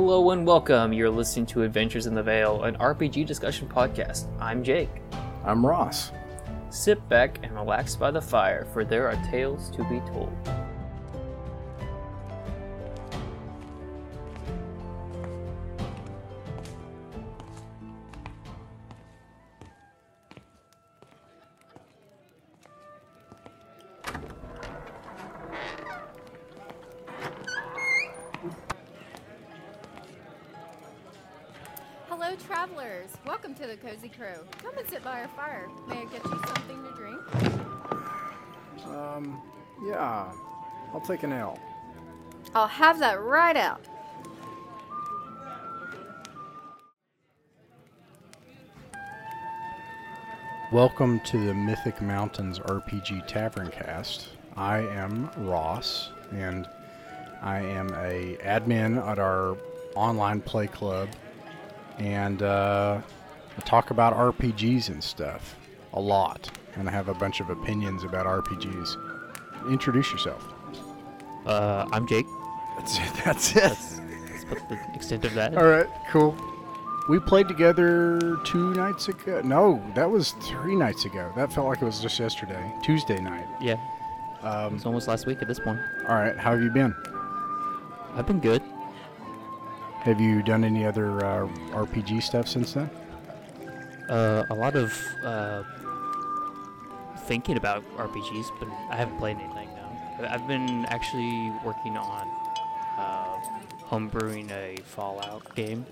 Hello and welcome. You're listening to Adventures in the Vale, an RPG discussion podcast. I'm Jake. I'm Ross. Sit back and relax by the fire, for there are tales to be told. Take an L. I'll have that right out. Welcome to the Mythic Mountains RPG Tavern Cast. I am Ross, and I am a admin at our online play club, and uh, I talk about RPGs and stuff a lot, and I have a bunch of opinions about RPGs. Introduce yourself. Uh, I'm Jake. That's it. That's it. That's, that's about the extent of that. All right, cool. We played together two nights ago. No, that was three nights ago. That felt like it was just yesterday, Tuesday night. Yeah, Um, it's almost last week at this point. all right, how have you been? I've been good. Have you done any other uh, RPG stuff since then? Uh, a lot of uh, thinking about RPGs, but I haven't played anything I've been actually working on uh, homebrewing a Fallout game.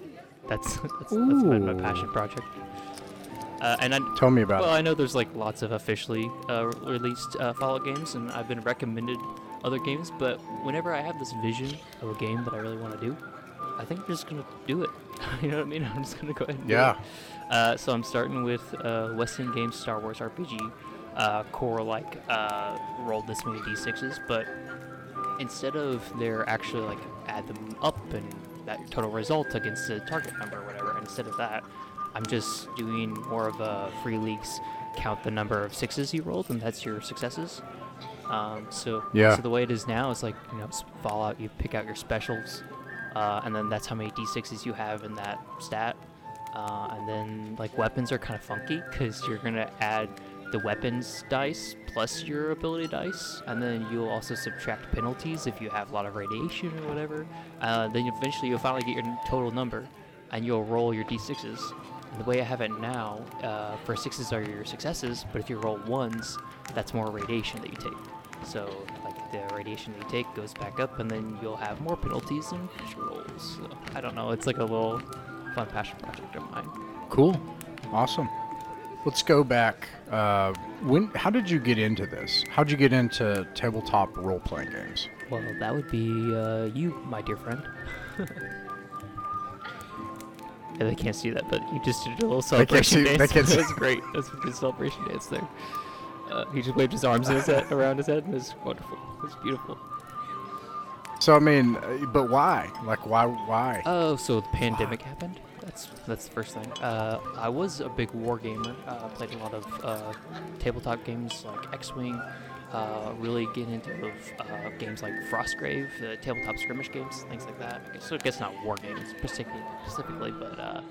That's that's, that's been my passion project. Uh, and I, Tell me about well, it. I know there's like lots of officially uh, released uh, Fallout games, and I've been recommended other games. But whenever I have this vision of a game that I really want to do, I think I'm just gonna do it. you know what I mean? I'm just gonna go ahead and do it. Yeah. Uh, so I'm starting with uh, West End Games Star Wars RPG, uh, core like uh, roll this many d6s, but instead of their actually like add them up and that total result against the target number or whatever, instead of that, I'm just doing more of a Free League's count the number of sixes you rolled and that's your successes. Um, so Yeah. so the way it is now is like you know Fallout, you pick out your specials, uh, and then that's how many d6s you have in that stat. Uh, and then like weapons are kind of funky because you're gonna add the weapons dice plus your ability dice, and then you'll also subtract penalties if you have a lot of radiation or whatever. Uh, then eventually you'll finally get your total number, and you'll roll your d6s. And the way I have it now, uh, for sixes are your successes, but if you roll ones, that's more radiation that you take. So like the radiation that you take goes back up, and then you'll have more penalties and rolls. So I don't know. It's like a little fun passion project of mine. Cool. Awesome. Let's go back. Uh, when? How did you get into this? How'd you get into tabletop role-playing games? Well, that would be uh, you, my dear friend. yeah, they can't see that, but you just did a little They can't celebration see- they dance. can't see. That's great. That's a good celebration dance there. Uh, he just waved his arms his head, around his head, and it was wonderful. It was beautiful. So I mean, uh, but why? Like, why? Why? Oh, so the pandemic happened. That's that's the first thing. Uh, I was a big war gamer. Uh, played a lot of uh, tabletop games like X-wing. Uh, really get into uh, games like Frostgrave, tabletop skirmish games, things like that. I guess, so I guess not war games specifically, specifically but uh,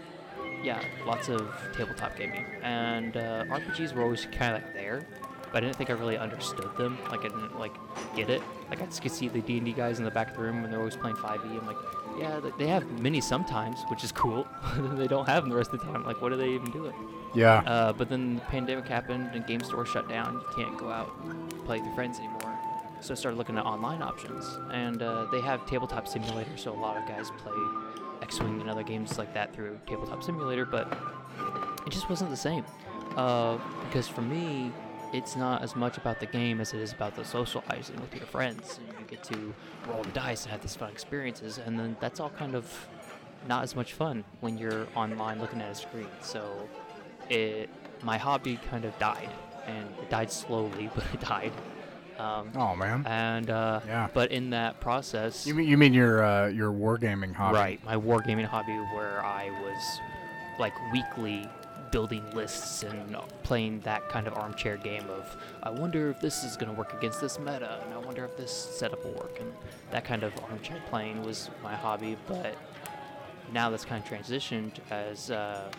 yeah, lots of tabletop gaming. And uh, RPGs were always kind of like there, but I didn't think I really understood them. Like I didn't like get it. Like I just could see the D and D guys in the back of the room when they're always playing 5e. I'm like, yeah, they have minis sometimes, which is cool. they don't have them the rest of the time. Like, what do they even do it? yeah. Uh, but then the pandemic happened and game stores shut down. You can't go out and play with your friends anymore. So I started looking at online options, and uh, they have tabletop simulator. So a lot of guys play X-wing and other games like that through tabletop simulator, but it just wasn't the same. Uh, because for me, it's not as much about the game as it is about the socializing with your friends, and you get to roll the dice and have these fun experiences, and then that's all kind of not as much fun when you're online looking at a screen. So it my hobby kind of died, and it died slowly, but it died. Um, oh man. and uh, Yeah. but in that process, You mean you mean your uh, your wargaming hobby? right, my wargaming hobby where I was like weekly building lists and playing that kind of armchair game of I wonder if this is going to work against this meta and I wonder if this setup will work and that kind of armchair playing was my hobby but now that's kind of transitioned as uh,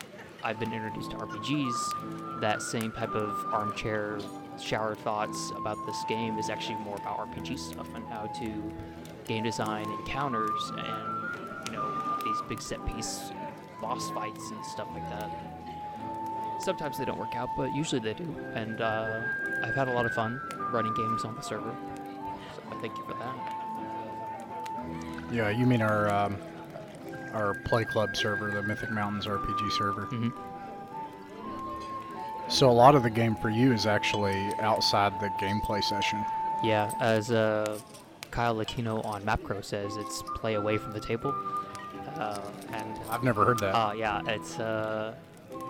I've been introduced to RPGs. That same type of armchair shower thoughts about this game is actually more about RPG stuff and how to game design encounters and you know these big set piece boss fights and stuff like that. Sometimes they don't work out, but usually they do. And uh, I've had a lot of fun running games on the server. So I thank you for that. Yeah, you mean our um, our play club server, the Mythic Mountains RPG server. hmm So a lot of the game for you is actually outside the gameplay session. Yeah, as uh, Kyle Latino on MapCrow says, it's play away from the table. Uh, and I've never heard that. uh, yeah, it's uh,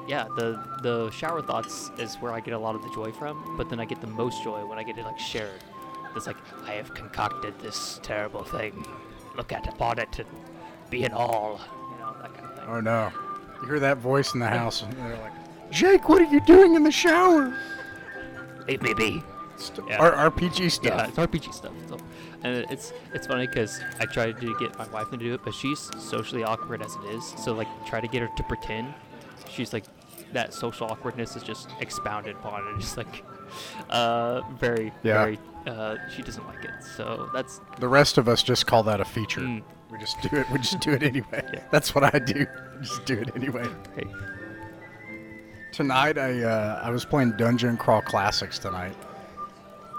yeah, the the shower thoughts is where I get a lot of the joy from, but then I get the most joy when I get it like shared. It's like I have concocted this terrible thing. Look at upon it and be it all. You know that kind of thing. oh no. You hear that voice in the house and they're like, Jake, what are you doing in the shower? Leave me be. St- Yeah. R- RPG stuff. Yeah, it's RPG stuff. So, and it's it's funny because I tried to get my wife to do it, but she's socially awkward as it is. So like, try to get her to pretend. She's like, that social awkwardness is just expounded upon, and just like, uh, very Yeah. very. Uh, she doesn't like it. So that's The rest of us just call that a feature. Mm. We just do it. We just do it anyway. Yeah. That's what I do. Just do it anyway. hey, Tonight, I uh, I was playing Dungeon Crawl Classics tonight,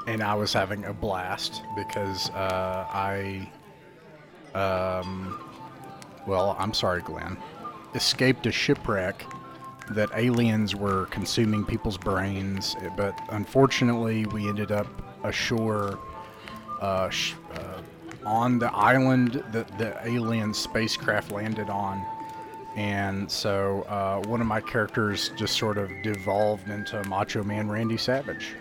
and I was having a blast because uh, I, um, well, I'm sorry, Glenn, escaped a shipwreck that aliens were consuming people's brains, but unfortunately, we ended up ashore uh, sh- uh, on the island that the alien spacecraft landed on. And so uh, one of my characters just sort of devolved into Macho Man Randy Savage.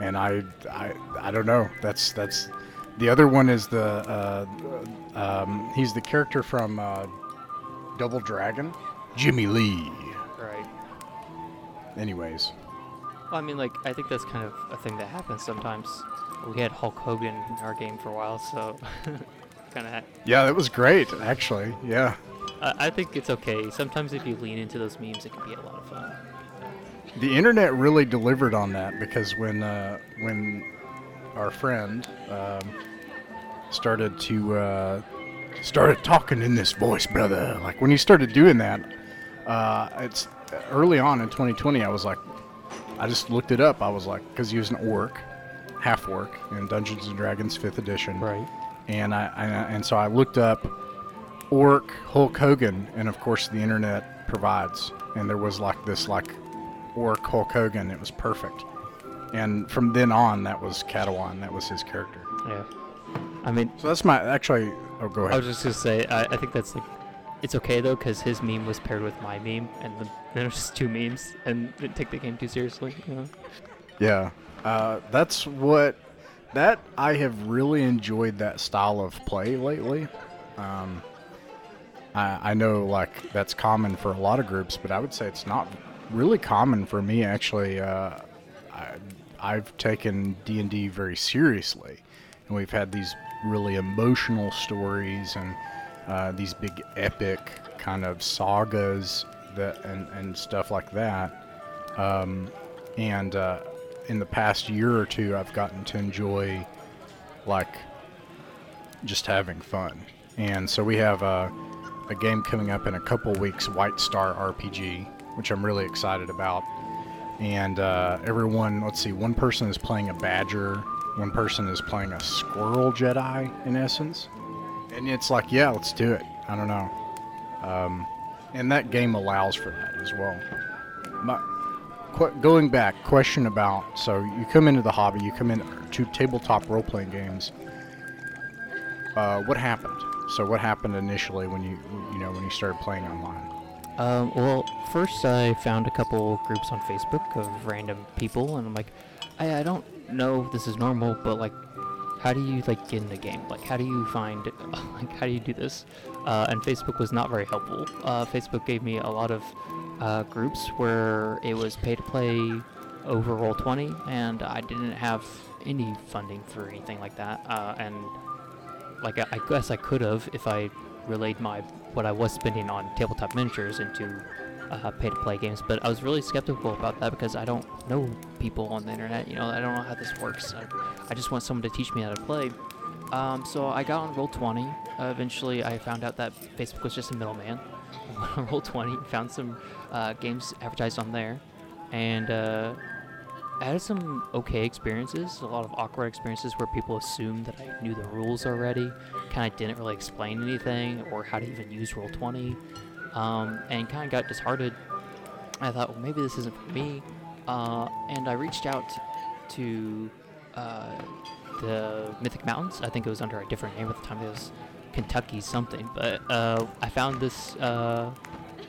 And I, I, I don't know. That's that's. The other one is the. Uh, um, he's the character from uh, Double Dragon, Jimmy Lee. right. Anyways, Well, I mean, like, I think that's kind of a thing that happens sometimes. We had Hulk Hogan in our game for a while, so kind of. yeah, that was great. Actually, yeah. I, I think it's okay. Sometimes if you lean into those memes, it can be a lot of fun. The internet really delivered on that because when uh, when our friend um, started to uh, started talking in this voice, brother, like when he started doing that, uh, it's early on in 2020. I was like, I just looked it up. I was like, because he was an orc, half orc in Dungeons and Dragons Fifth Edition, Right. and I, I and so I looked up Orc Hulk Hogan, and of course the internet provides, and there was like this like Orc Hulk Hogan. It was perfect, and from then on, that was Catalan. That was his character. Yeah. I mean, So that's my actually. Oh, go ahead. I was just gonna say, I, I think that's like, it's okay though, because his meme was paired with my meme, and the, just two memes, and didn't take the game too seriously. You know? Yeah, uh, that's what that I have really enjoyed that style of play lately. Um, I, I know like that's common for a lot of groups, but I would say it's not really common for me actually. Uh, I, I've taken D and D very seriously, and we've had these really emotional stories and uh, these big epic kind of sagas that and, and stuff like that. Um, and uh, in the past year or two, I've gotten to enjoy like just having fun. And so we have a, a game coming up in a couple weeks, White Star RPG, which I'm really excited about. And uh, everyone, let's see, one person is playing a badger, one person is playing a squirrel Jedi, in essence. And it's like, yeah, let's do it. I don't know. Um, and that game allows for that as well. My, qu- going back, question about so you come into the hobby, you come into tabletop role playing games. Uh, what happened? So what happened initially when you you know when you started playing online? Um, well, first I found a couple groups on Facebook of random people, and I'm like, I, I don't know if this is normal, but like, how do you like get in the game? Like, how do you find, like, how do you do this? Uh, and Facebook was not very helpful. Uh, Facebook gave me a lot of uh, groups where it was pay to play over Roll20, and I didn't have any funding for anything like that. Uh, and like, I, I guess I could have if I relayed my what I was spending on tabletop miniatures into uh, pay-to-play games. But I was really skeptical about that because I don't know people on the internet. You know, I don't know how this works. I, I just want someone to teach me how to play. Um, so I got on Roll20. Uh, eventually, I found out that Facebook was just a middleman. On Roll20, found some uh, games advertised on there, and uh, I had some okay experiences. A lot of awkward experiences where people assumed that I knew the rules already, kind of didn't really explain anything or how to even use Roll20, um, and kind of got disheartened. I thought, well, maybe this isn't for me, uh, and I reached out to uh, the Mythic Mountains. I think it was under a different name at the time. It was Kentucky something. But uh, I found this uh,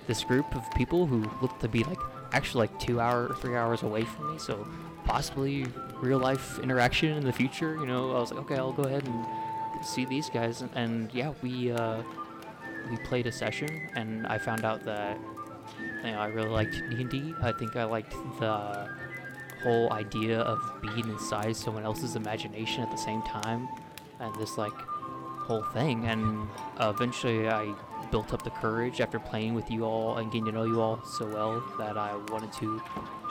this group of people who looked to be like actually like two hour or three hours away from me. So possibly real life interaction in the future. You know, I was like, okay, I'll go ahead and see these guys. And, and yeah, we uh, we played a session, and I found out that you know, I really liked D&D. I think I liked the whole idea of being inside someone else's imagination at the same time, and this like whole thing. And eventually, I built up the courage after playing with you all and getting to know you all so well that I wanted to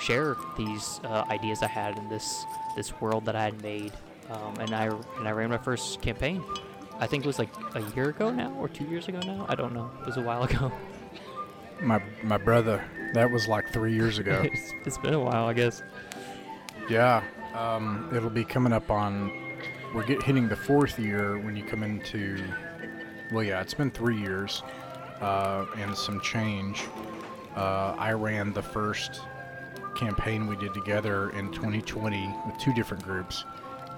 share these uh, ideas I had in this this world that I had made. Um, and I and I ran my first campaign. I think it was like a year ago now, or two years ago now. I don't know. It was a while ago. My my brother, that was like three years ago. it's, it's been a while, I guess. yeah, um, it'll be coming up on. We're get, hitting the fourth year when you come into. Well, yeah, it's been three years, uh, and some change. Uh, I ran the first campaign we did together in 2020 with two different groups,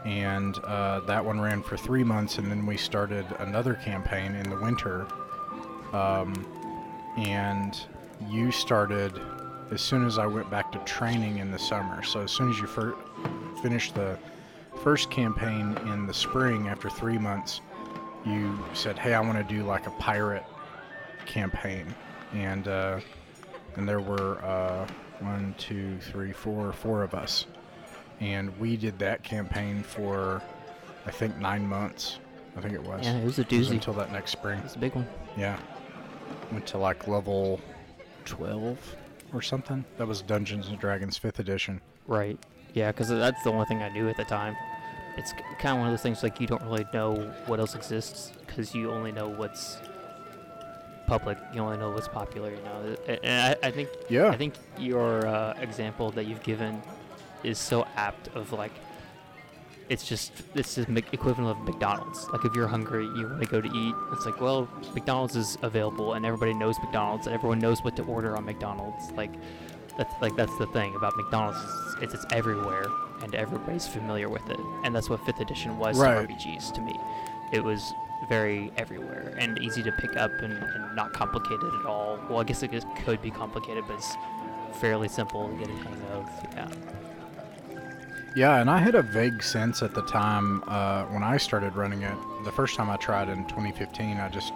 and uh, that one ran for three months, and then we started another campaign in the winter. Um, and you started as soon as I went back to training in the summer. So as soon as you fir- finished the first campaign in the spring after three months, you said, "Hey, I want to do like a pirate campaign," and uh, and there were uh, one, two, three, four, four of us, and we did that campaign for I think nine months. I think it was. Yeah, it was a It was doozy. until that next spring. It's a big one. Yeah. Went to like level 12 or something. That was Dungeons and Dragons 5th edition. Right. Yeah, because that's the only thing I knew at the time. It's kind of one of those things like you don't really know what else exists because you only know what's public. You only know what's popular. You know, and I, I think Yeah. I think your uh, example that you've given is so apt. Of like, it's just it's the equivalent of McDonald's. Like if you're hungry, you want to go to eat. It's like, well, McDonald's is available, and everybody knows McDonald's, and everyone knows what to order on McDonald's. Like, that's like that's the thing about McDonald's. Is it's it's everywhere, and everybody's familiar with it, and that's what Fifth Edition was Right. to RPGs to me. It was very everywhere and easy to pick up and, and not complicated at all. Well, I guess it could be complicated, but it's fairly simple to get a hang of. Yeah. Yeah, and I had a vague sense at the time uh, when I started running it. The first time I tried in 2015, I just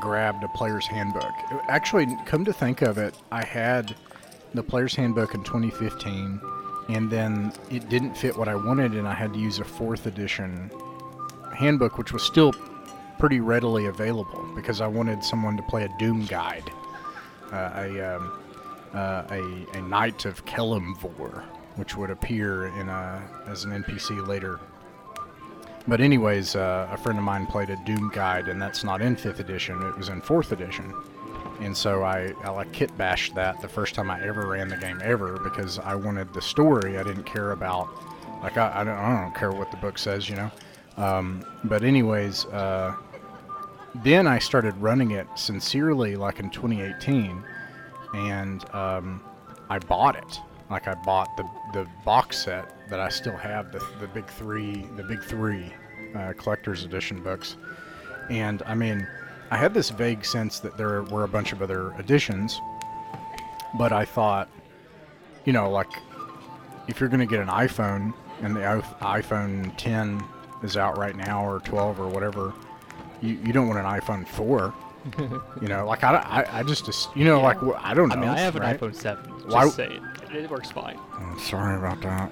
grabbed a player's handbook. Actually, come to think of it, I had the player's handbook in 2015, and then it didn't fit what I wanted, and I had to use a fourth edition handbook, which was still pretty readily available because I wanted someone to play a Doomguide, uh, a, um, uh, a a Knight of Kelimvor, which would appear in a as an NPC later. But anyways, uh, a friend of mine played a Doomguide, and that's not in fifth edition; it was in fourth edition. And so I, I like kit bashed that the first time I ever ran the game ever because I wanted the story. I didn't care about like I, I don't I don't care what the book says, you know. Um, but anyways, uh, then I started running it sincerely, like in 2018, and um, I bought it. Like I bought the the box set that I still have, the the big three, the big three uh, collector's edition books. And I mean, I had this vague sense that there were a bunch of other editions, but I thought, you know, like if you're going to get an iPhone and the iPhone 10 is out right now or 12 or whatever, you, you don't want an iPhone 4. you know, like I, I, I just, you know, Yeah. like I don't know. I mean, I have an right? iPhone 7. Just Why-. It works fine. Oh, sorry about that.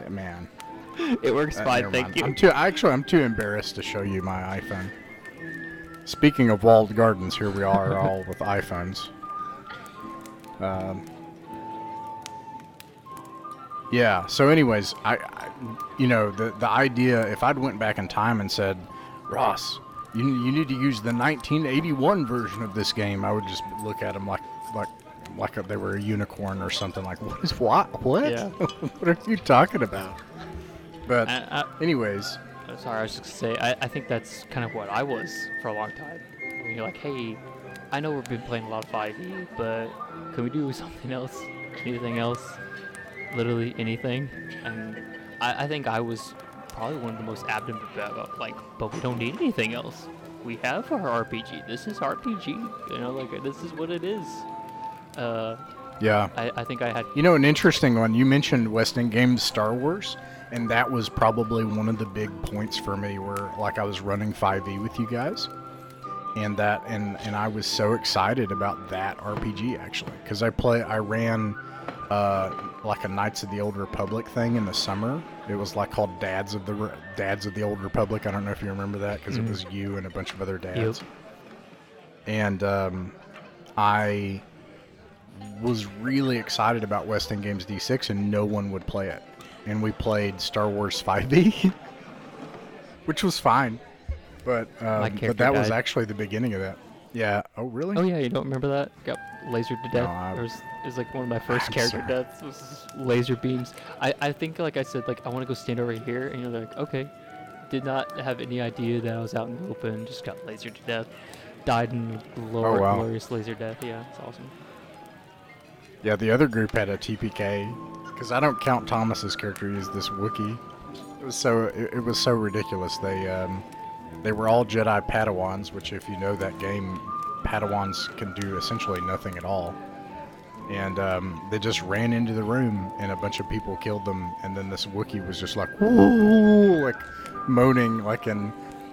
Yeah, man. it works Uh, fine, thank mind. you. I'm too actually I'm too embarrassed to show you my iPhone. Speaking of walled gardens, here we are all with iPhones. Um, yeah. So, anyways, I, I, you know, the the idea if I'd went back in time and said, Ross, you you need to use the 1981 version of this game, I would just look at him like like like they were a unicorn or something. Like, what is what? What? Yeah. what are you talking about? But I, I, anyways, Uh, Sorry, I was just gonna say, I, I think that's kind of what I was for a long time. When you're like, hey, I know we've been playing a lot of 5e, but can we do something else? Anything else? Literally anything? And I, I think I was probably one of the most adamant about, like, but we don't need anything else. We have our RPG. This is RPG. You know, like, this is what it is. Uh, yeah. I, I think I had. You know, an interesting one. You mentioned West End Games Star Wars, and that was probably one of the big points for me. Where like I was running 5e with you guys, and that and and I was so excited about that RPG actually because I play I ran uh, like a Knights of the Old Republic thing in the summer. It was like called Dads of the Re- Dads of the Old Republic. I don't know if you remember that because Mhm. it was you and a bunch of other dads. And um, I was really excited about West End Games D6, and no one would play it. And we played Star Wars 5e, which was fine. But, um, but that was actually the beginning of that. Yeah. Oh, really? Oh yeah, you don't remember that? Got lasered to death. I- it was it was like one of my first I'm character sorry. deaths was laser beams. I I think like I said like I want to go stand over here and you're like okay. Did not have any idea that I was out in the open. Just got lasered to death. Died in glor- Oh, wow. glorious laser death. Yeah, it's awesome. Yeah, the other group had a TPK because I don't count Thomas's character as this Wookiee. It was so it, it was so ridiculous. They um, they were all Jedi Padawans, which if you know that game, Padawans can do essentially nothing at all. And um, they just ran into the room, and a bunch of people killed them. And then this Wookiee was just like, like moaning, like in,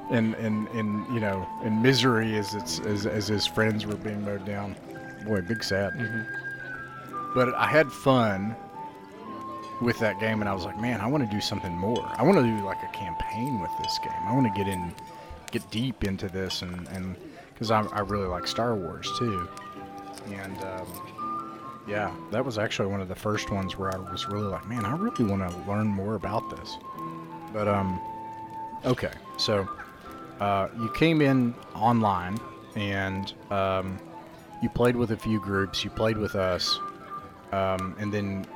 in, in, in you know, in misery as it's as, as his friends were being mowed down. Boy, big sad. hmm But I had fun with that game, and I was like, man, I want to do something more. I want to do like a campaign with this game. I want to get in, get deep into this, and and because I, I really like Star Wars too, and um, yeah, that was actually one of the first ones where I was really like, man, I really want to learn more about this. But um, okay, so uh, you came in online, and um, you played with a few groups. You played with us. Um, and then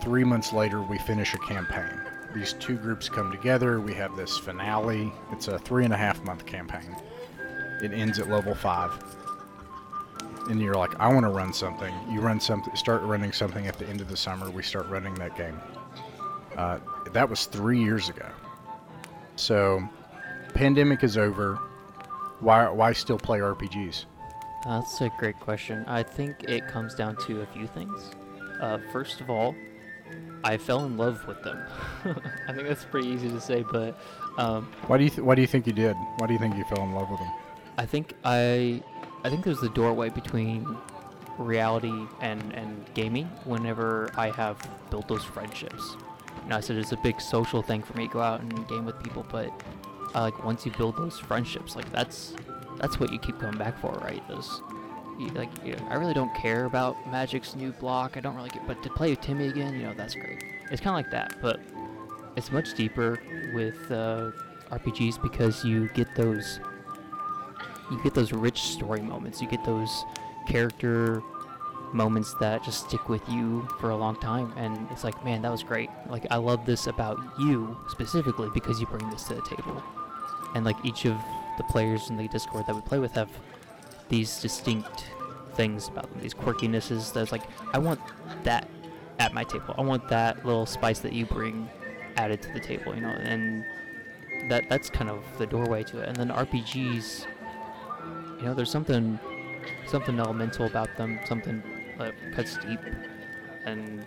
three months later, we finish a campaign. These two groups come together. We have this finale. It's a three and a half month campaign. It ends at level five. And you're like, I want to run something. You run something, start running something at the end of the summer. We start running that game. Uh, that was three years ago. So, pandemic is over. Why, why still play RPGs? That's a great question. I think it comes down to a few things. Uh, first of all, I fell in love with them. I think that's pretty easy to say, but um, Why do you th- Why do you think you did? Why do you think you fell in love with them? I think I, I think there's the doorway between reality and and gaming. Whenever I have built those friendships, know, I said it's a big social thing for me to go out and game with people, but uh, like once you build those friendships, like that's that's what you keep coming back for, right? Those, you, like you know, I really don't care about Magic's new block. I don't really get, but to play with Timmy again, you know, that's great. It's kind of like that, but it's much deeper with uh, RPGs because you get those you get those rich story moments. You get those character moments that just stick with you for a long time. And it's like, man, that was great. Like, I love this about you specifically because you bring this to the table. And like each of the players in the Discord that we play with have these distinct things about them, these quirkinesses. That's like, I want that at my table. I want that little spice that you bring added to the table, you know. And that that's kind of the doorway to it. And then RPGs you know, there's something something elemental about them, something that cuts deep, and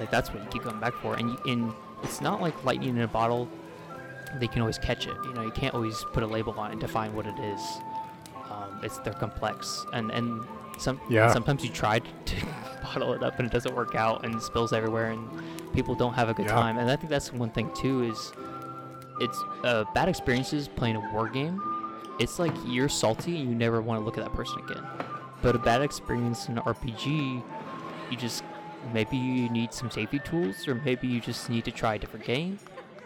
like that's what you keep coming back for. And you, and it's not like lightning in a bottle; they can always catch it. You know, you can't always put a label on it and define what it is. Um, it's they're complex, and and some Yeah. sometimes you try to bottle it up and it doesn't work out and spills everywhere, and people don't have a good Yeah. time, and I think that's one thing too. Is it's uh, bad experiences playing a war game. It's like you're salty and you never want to look at that person again. But a bad experience in an RPG, you just maybe you need some safety tools, or maybe you just need to try a different game.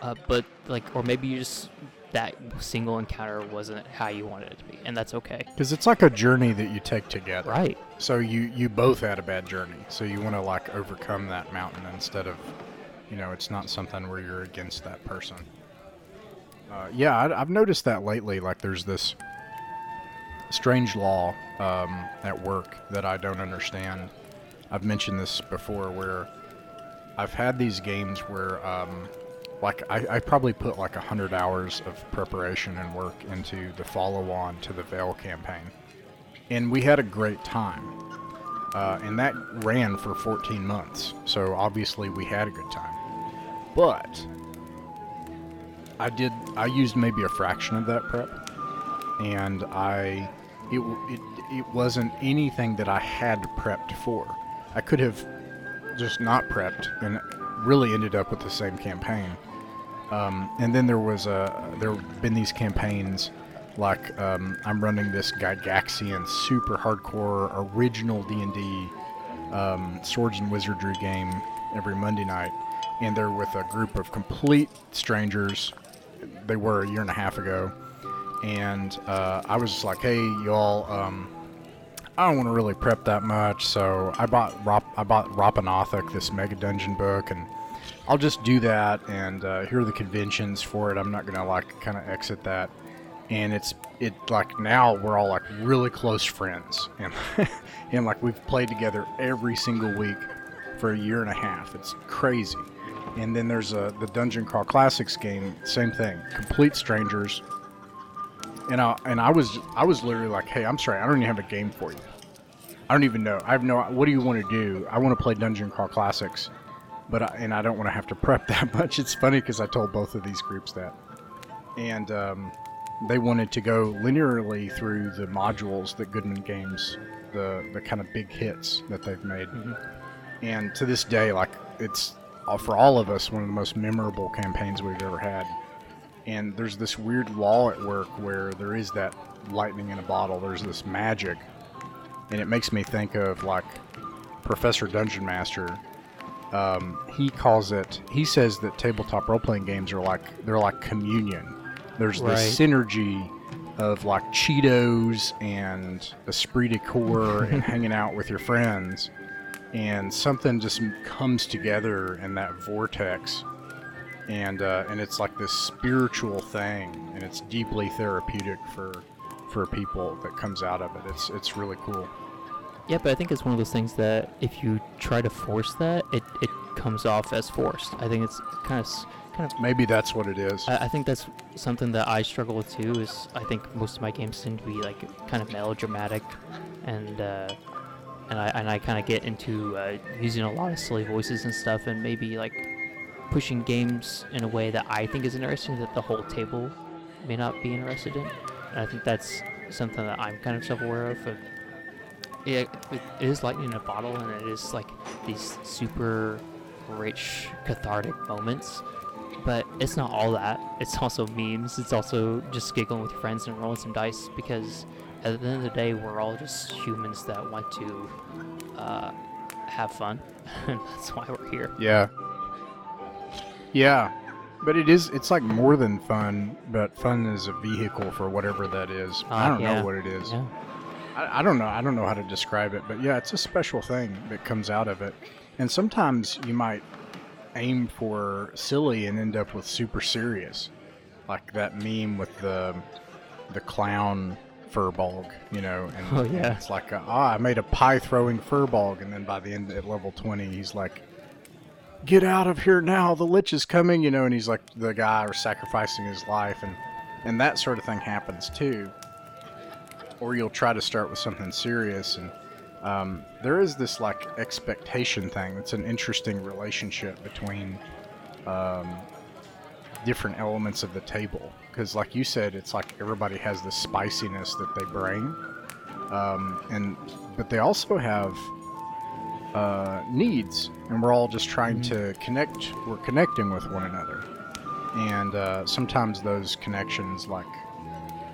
Uh, but like, or maybe you just that single encounter wasn't how you wanted it to be, and that's okay. Because it's like a journey that you take together. Right. So you you both had a bad journey. So you want to like overcome that mountain instead of, you know, it's not something where you're against that person. Uh, yeah, I, I've noticed that lately. Like there's this strange law um, at work that I don't understand. I've mentioned this before, where I've had these games where, um, like, I, I probably put like a hundred hours of preparation and work into the follow-on to the Vale campaign and we had a great time. Uh, and that ran for 14 months, so obviously we had a good time. But I did, I used maybe a fraction of that prep, and I, it, it, it wasn't anything that I had prepped for. I could have just not prepped and really ended up with the same campaign. Um, and then there was a, there have been these campaigns like um, I'm running this Gygaxian super hardcore original D&D um, swords and wizardry game every Monday night, and they're with a group of complete strangers. They were a year and a half ago, and uh, I was just like, "Hey, y'all, um, I don't want to really prep that much, so I bought Rop- I bought Rappan Athuk, this mega dungeon book, and I'll just do that. And uh, here are the conventions for it. I'm not gonna like kind of exit that." and it's it like now we're all like really close friends. And and like we've played together every single week for a year and a half. It's crazy. And then there's a the dungeon crawl classics game same thing. Complete strangers. And I and I was I was literally like hey I'm sorry I don't even have a game for you. I don't even know. I have no what do you want to do? I want to play dungeon crawl classics but I, and I don't want to have to prep that much it's funny because I told both of these groups that and um, they wanted to go linearly through the modules that Goodman Games, the the kind of big hits that they've made. And to this day, like it's uh, for all of us one of the most memorable campaigns we've ever had. And there's this weird law at work where there is that lightning in a bottle. There's this magic, and it makes me think of like Professor Dungeon Master. Um, he calls it. He says that tabletop role playing games are like they're like communion. There's this Right. synergy of like Cheetos and esprit de corps and hanging out with your friends, and something just comes together in that vortex, and uh, and it's like this spiritual thing, and it's deeply therapeutic for for people that comes out of it. It's it's really cool. Yeah, but I think it's one of those things that if you try to force that, it, it comes off as forced. I think it's kind of kind of. Maybe that's what it is. I, I think that's something that I struggle with too. Is I think most of my games tend to be like kind of melodramatic, and uh, and I and I kind of get into uh, using a lot of silly voices and stuff, and maybe like pushing games in a way that I think is interesting that the whole table may not be interested in. And I think that's something that I'm kind of self-aware of. of it, it is lightning in a bottle, and it is like these super rich, cathartic moments. But it's not all that. It's also memes. It's also just giggling with your friends and rolling some dice because at the end of the day, we're all just humans that want to uh, have fun, and that's why we're here. Yeah. Yeah. But it is it's like more than fun, but fun is a vehicle for whatever that is. I Uh, don't yeah. know what it is. Yeah. I, I don't know. I don't know how to describe it, but yeah, it's a special thing that comes out of it. And sometimes you might aim for silly and end up with super serious, like that meme with the the clown furball, you know. And, Oh, yeah. it's like, uh, ah, I made a pie throwing furball, and then by the end at level twenty, he's like, "Get out of here now! The lich is coming!" You know, and he's like the guy sacrificing his life, and and that sort of thing happens too or you'll try to start with something serious. And um, there is this like expectation thing. It's an interesting relationship between um, different elements of the table. Because like you said it's like everybody has this spiciness that they bring. Um, and but they also have uh, needs, and we're all just trying to connect. We're connecting with one another, and uh, sometimes those connections, like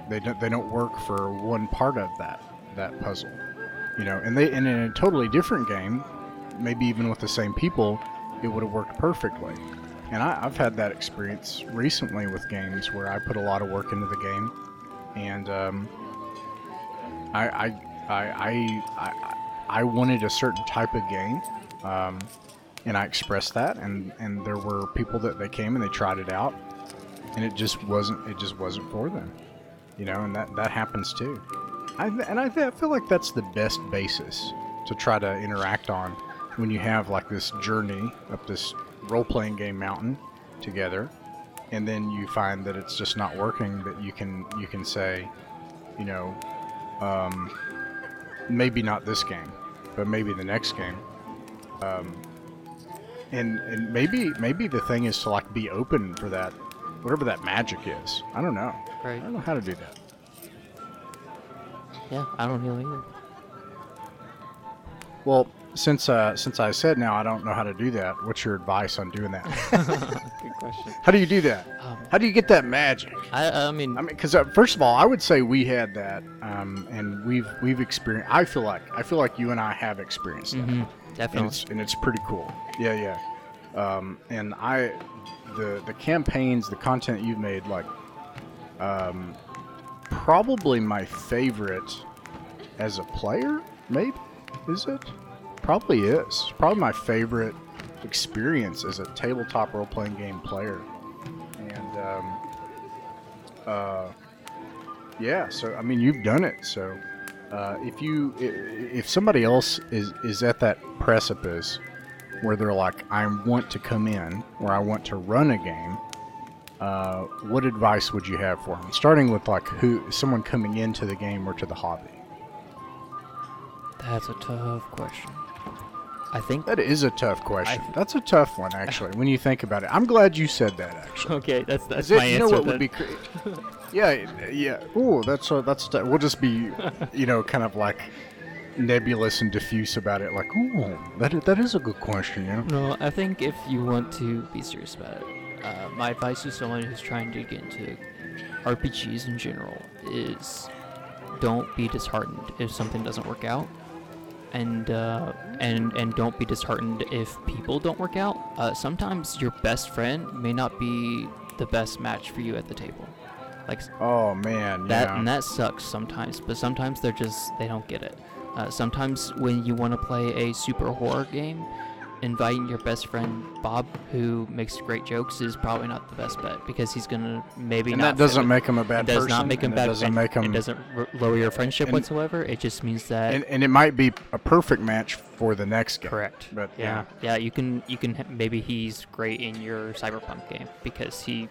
they don't they don't work for one part of that that puzzle, you know. And they and in a totally different game, maybe even with the same people, it would have worked perfectly. And I, I've had that experience recently with games where I put a lot of work into the game, and um, I, I, I, I, I, I wanted a certain type of game, um, and I expressed that, and, and there were people that they came and they tried it out, and it just wasn't it just wasn't for them, you know, and that that happens too. I, and I, I feel like that's the best basis to try to interact on when you have like this journey up this role-playing game mountain together and then you find that it's just not working that you can you can say you know um, maybe not this game but maybe the next game um, and and maybe maybe the thing is to like be open for that whatever that magic is i don't know i don't know how to do that Yeah, I don't know either. well since uh since i said now i don't know how to do that what's your advice on doing that Good question. how do you do that Um, how do you get that magic I, I mean, I mean, because uh, first of all, I would say we had that, um, and we've we've experienced. I feel like I feel like you and I have experienced that, mhm, and definitely. it's and it's pretty cool. Yeah, yeah. Um, and I, the the campaigns, the content you've made, like, um, probably my favorite as a player. Maybe is it? Probably is. Probably my favorite experience as a tabletop role playing game player, and. Um, uh, yeah so i mean you've done it so uh, if you if somebody else is is at that precipice where they're like i want to come in or i want to run a game uh, what advice would you have for them starting with like who someone coming into the game or to the hobby That's a tough question. I think. that is a tough question I- that's a tough one actually when you think about it i'm glad you said that actually Okay, that's that's it, my you answer. know what then. would be cra- yeah yeah oh that's uh, that's we'll just be you know kind of like nebulous and diffuse about it like oh that that is a good question you know No, I think if you want to be serious about it, uh, my advice to someone who's trying to get into RPGs in general is don't be disheartened if something doesn't work out, and uh, and and don't be disheartened if people don't work out. Uh, sometimes your best friend may not be the best match for you at the table, like oh man that yeah. and that sucks sometimes but sometimes they're just they don't get it uh, sometimes when you want to play a super horror game inviting your best friend bob who makes great jokes is probably not the best bet because he's gonna maybe and not that doesn't make him a bad it does person not make him bad doesn't make him it doesn't lower your friendship and- whatsoever. It just means that and, and it might be a perfect match for the next game. Correct. But yeah. yeah. You can you can maybe he's great in your cyberpunk game because he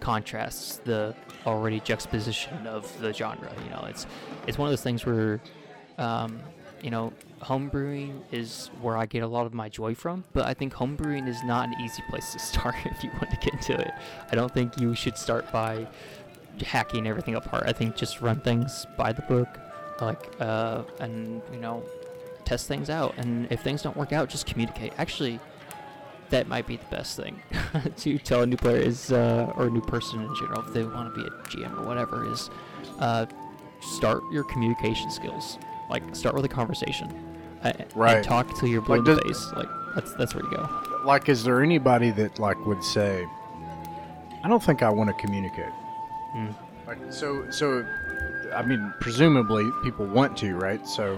contrasts the already juxtaposition of the genre you know? It's it's one of those things where um, you know homebrewing is where i get a lot of my joy from but i think homebrewing is not an easy place to start if you want to get into it. I don't think you should start by hacking everything apart. I think just run things by the book like uh, and you know test things out. And if things don't work out just communicate. Actually that might be the best thing to tell a new player is uh, or a new person in general if they want to be a gm or whatever is uh, start your communication skills like start with a conversation uh, Right. talk till you're blue Like, in the does- face like that's that's where you go like is there anybody that like would say i don't think i want to communicate Mm. Like so, so, I mean, presumably people want to, right? So,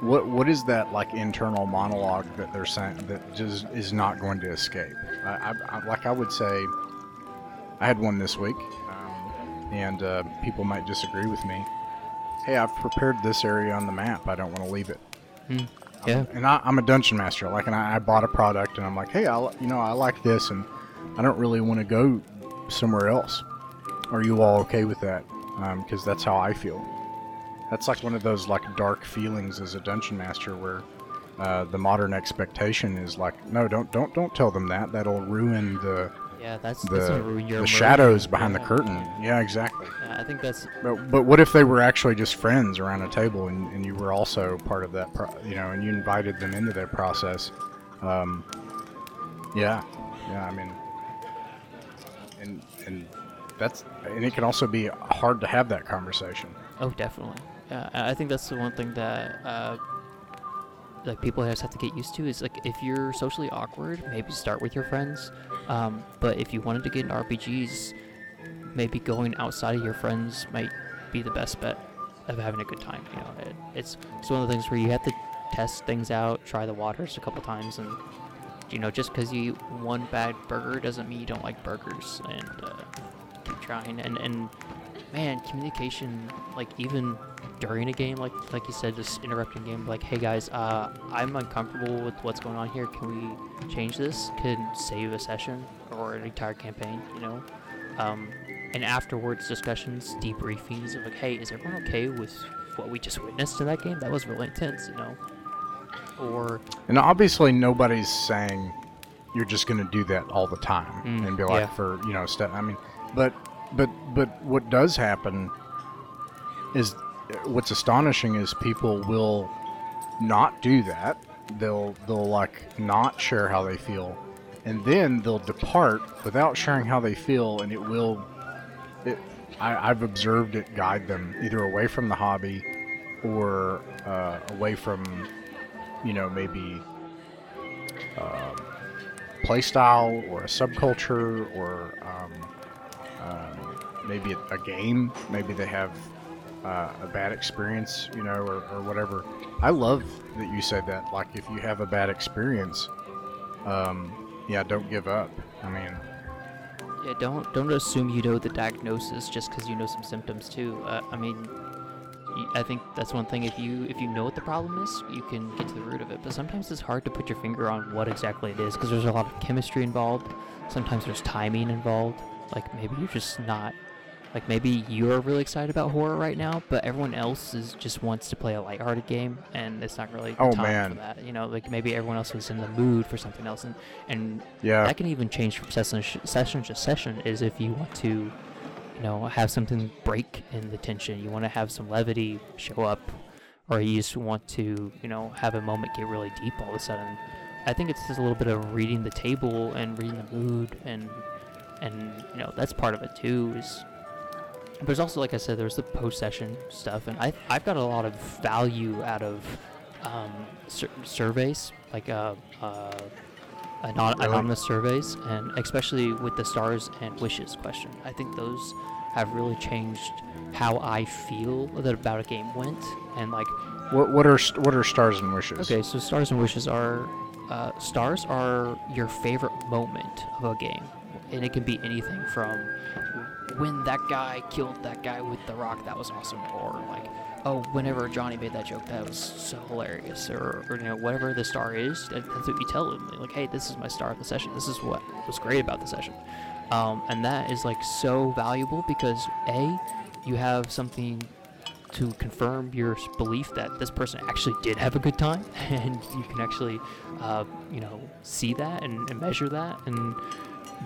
what what is that like internal monologue that they're saying that just is not going to escape? I, I, I like I would say, I had one this week, um, and uh, people might disagree with me. Hey, I've prepared this area on the map. I don't want to leave it. Mm. yeah And I, I'm a dungeon master. Like, and I, I bought a product, and I'm like, hey, I, you know, I like this, and I don't really want to go somewhere else. Are you all okay with that? Because that's how I feel. That's like one of those like dark feelings as a dungeon master, where uh, the modern expectation is like, no, don't, don't, don't tell them that. That'll ruin the Yeah, that's that's the your the shadows behind the curtain. Yeah, exactly. Yeah, I think that's But but what if they were actually just friends around a table and, and you were also part of that, pro- you know, and you invited them into that process? Um, yeah, yeah. I mean, and and that's and it can also be hard to have that conversation. Oh, definitely. Yeah, I I think that's the one thing that uh, like people just have to get used to is like if you're socially awkward, maybe start with your friends. Um, but if you wanted to get into RPGs, maybe going outside of your friends might be the best bet of having a good time. You know, it, it's it's one of the things where you have to test things out, try the waters a couple times, and you know, just because you eat one bad burger doesn't mean you don't like burgers. And uh, keep trying. And and man, communication, like even during a game, like like you said, just interrupting game, like, hey guys, uh, I'm uncomfortable with what's going on here. Can we change this? Can save a session or an entire campaign? You know. Um, and afterwards discussions, debriefings of like, hey, is everyone okay with what we just witnessed in that game? That was really intense, you know. Or And obviously, nobody's saying you're just going to do that all the time Mm, and be like yeah. for you know stuff. I mean, but but but what does happen is what's astonishing is people will not do that. They'll they'll like not share how they feel, and then they'll depart without sharing how they feel, and it will. It, I, I've observed it guide them either away from the hobby, or uh, away from you know, maybe um, playstyle or a subculture or um, um, maybe a, a game. Maybe they have uh, a bad experience, you know, or, or whatever. I love that you said that. Like, if you have a bad experience, um, yeah, don't give up. I mean, Yeah, don't don't assume you know the diagnosis just because you know some symptoms too. Uh, I mean, I think that's one thing. If you if you know what the problem is, you can get to the root of it. But sometimes it's hard to put your finger on what exactly it is because there's a lot of chemistry involved. Sometimes there's timing involved. Like maybe you're just not. Like maybe you're really excited about horror right now, but everyone else is just wants to play a lighthearted game, and it's not really the Oh, time man. for that. You know, like maybe everyone else is in the mood for something else, and and yeah, that can even change from session session to session. Is if you want to, you know, have something break in the tension, you want to have some levity show up, or you just want to, you know, have a moment get really deep all of a sudden. I think it's just a little bit of reading the table and reading the mood, and and you know that's part of it too. Is there's also, like I said, there's the post-session stuff, and I I've got a lot of value out of um, sur- surveys, like uh, uh, anon- Really? anonymous surveys, and especially with the stars and wishes question. I think those have really changed how I feel that about a game went, and like what what are st- what are stars and wishes? Okay, so stars and wishes are uh, stars are your favorite moment of a game, and it can be anything from when that guy killed that guy with the rock, that was awesome, or like oh, whenever Johnny made that joke, that was so hilarious, or, or you know whatever the star is, that's what you tell them. Like hey, this is my star of the session. This is what was great about the session, um, and that is like so valuable because a you have something to confirm your belief that this person actually did have a good time, and you can actually, uh, you know, see that and, and measure that, and